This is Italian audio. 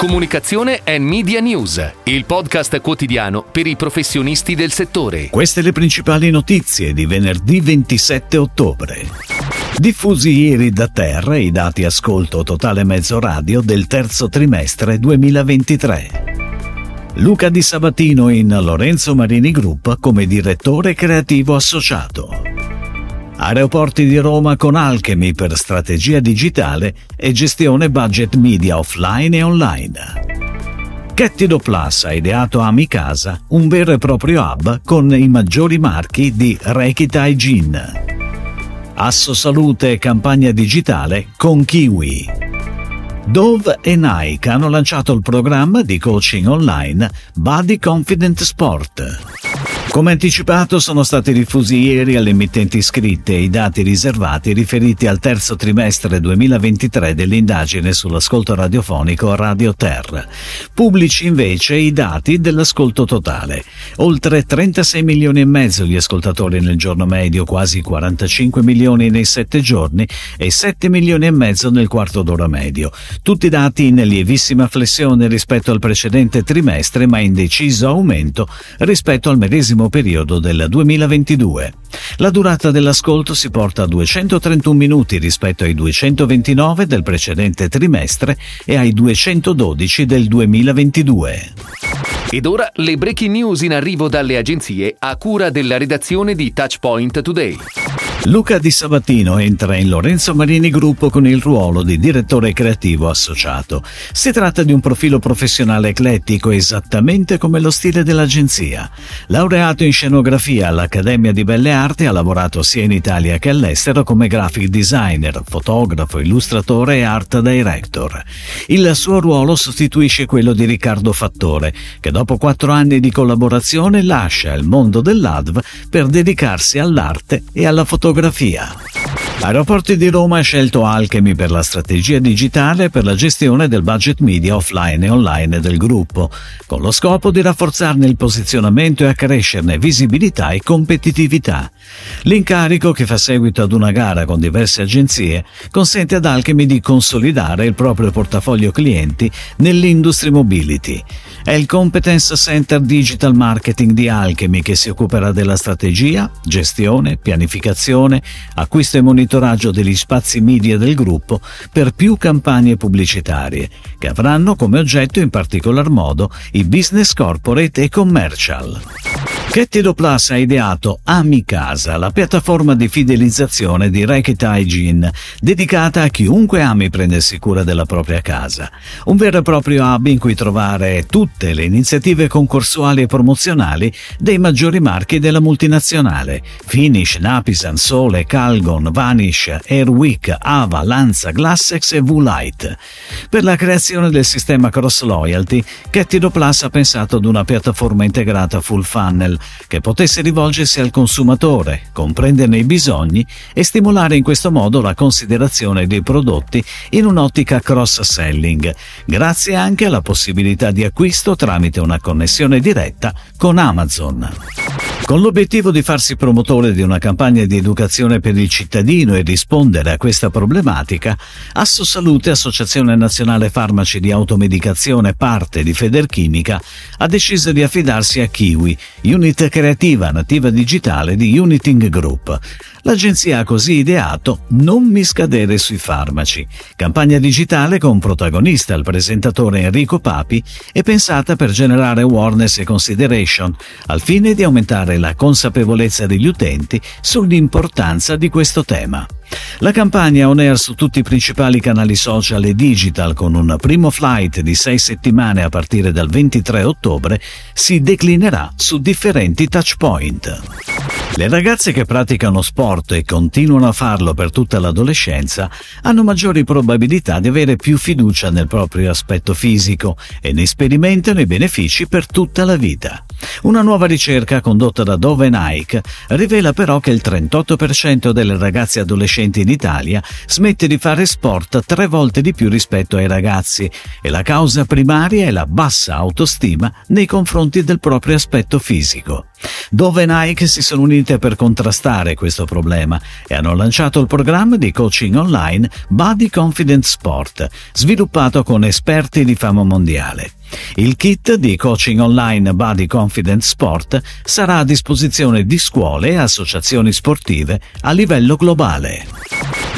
Comunicazione e Media News, il podcast quotidiano per i professionisti del settore. Queste le principali notizie di venerdì 27 ottobre. Diffusi ieri da Terra i dati ascolto totale mezzo radio del terzo trimestre 2023. Luca Di Sabatino in Lorenzo Marini Group come direttore creativo associato. Aeroporti di Roma con Alchemy per strategia digitale e gestione budget media offline e online. Kettido Plus ha ideato Amicasa, un vero e proprio hub con i maggiori marchi di Rekita Hygiene. Asso Salute campagna digitale con Kiwi. Dove e Nike hanno lanciato il programma di coaching online Body Confident Sport. Come anticipato sono stati diffusi ieri alle emittenti iscritte i dati riservati riferiti al terzo trimestre 2023 dell'indagine sull'ascolto radiofonico Radio Ter. Pubblici invece i dati dell'ascolto totale. Oltre 36 milioni e mezzo gli ascoltatori nel giorno medio, quasi 45 milioni nei sette giorni e 7 milioni e mezzo nel quarto d'ora medio. Tutti dati in lievissima flessione rispetto al precedente trimestre ma in deciso aumento rispetto al medesimo periodo del 2022. La durata dell'ascolto si porta a 231 minuti rispetto ai 229 del precedente trimestre e ai 212 del 2022. Ed ora le breaking news in arrivo dalle agenzie a cura della redazione di Touchpoint Today. Luca Di Sabatino entra in Lorenzo Marini Gruppo con il ruolo di direttore creativo associato. Si tratta di un profilo professionale eclettico esattamente come lo stile dell'agenzia. Laureato in scenografia all'Accademia di Belle Arti, ha lavorato sia in Italia che all'estero come graphic designer, fotografo, illustratore e art director. Il suo ruolo sostituisce quello di Riccardo Fattore, che dopo quattro anni di collaborazione lascia il mondo dell'ADV per dedicarsi all'arte e alla fotografia fotografia. Aeroporti di Roma ha scelto Alchemy per la strategia digitale per la gestione del budget media offline e online del gruppo, con lo scopo di rafforzarne il posizionamento e accrescerne visibilità e competitività. L'incarico, che fa seguito ad una gara con diverse agenzie, consente ad Alchemy di consolidare il proprio portafoglio clienti nell'industry mobility. È il Competence Center Digital Marketing di Alchemy che si occuperà della strategia, gestione, pianificazione, acquisto e monitoraggio degli spazi media del gruppo per più campagne pubblicitarie, che avranno come oggetto in particolar modo i business corporate e commercial. Kettido Plus ha ideato Amicasa, la piattaforma di fidelizzazione di Racket Hygiene, dedicata a chiunque ami prendersi cura della propria casa. Un vero e proprio hub in cui trovare tutte le iniziative concorsuali e promozionali dei maggiori marchi della multinazionale: Finish, Napisan, Sole, Calgon, Vanish, Airwick, Ava, Lanza, Glassex e V-Light. Per la creazione del sistema Cross Loyalty, Kettido Plus ha pensato ad una piattaforma integrata full funnel che potesse rivolgersi al consumatore, comprenderne i bisogni e stimolare in questo modo la considerazione dei prodotti in un'ottica cross-selling, grazie anche alla possibilità di acquisto tramite una connessione diretta con Amazon. Con l'obiettivo di farsi promotore di una campagna di educazione per il cittadino e rispondere a questa problematica, Asso Salute, Associazione Nazionale Farmaci di Automedicazione parte di Federchimica, ha deciso di affidarsi a Kiwi, unit creativa nativa digitale di Uniting Group. L'agenzia ha così ideato Non mi scadere sui farmaci, campagna digitale con protagonista il presentatore Enrico Papi e pensata per generare awareness e consideration, al fine di aumentare la consapevolezza degli utenti sull'importanza di questo tema. La campagna on air su tutti i principali canali social e digital con un primo flight di sei settimane a partire dal 23 ottobre si declinerà su differenti touchpoint. Le ragazze che praticano sport e continuano a farlo per tutta l'adolescenza hanno maggiori probabilità di avere più fiducia nel proprio aspetto fisico e ne sperimentano i benefici per tutta la vita. Una nuova ricerca condotta da Dove Nike rivela però che il 38% delle ragazze adolescenti in Italia smette di fare sport tre volte di più rispetto ai ragazzi e la causa primaria è la bassa autostima nei confronti del proprio aspetto fisico. Dove Nike si sono unite per contrastare questo problema e hanno lanciato il programma di coaching online Body Confident Sport, sviluppato con esperti di fama mondiale. Il kit di coaching online Body Confident Sport sarà a disposizione di scuole e associazioni sportive a livello globale.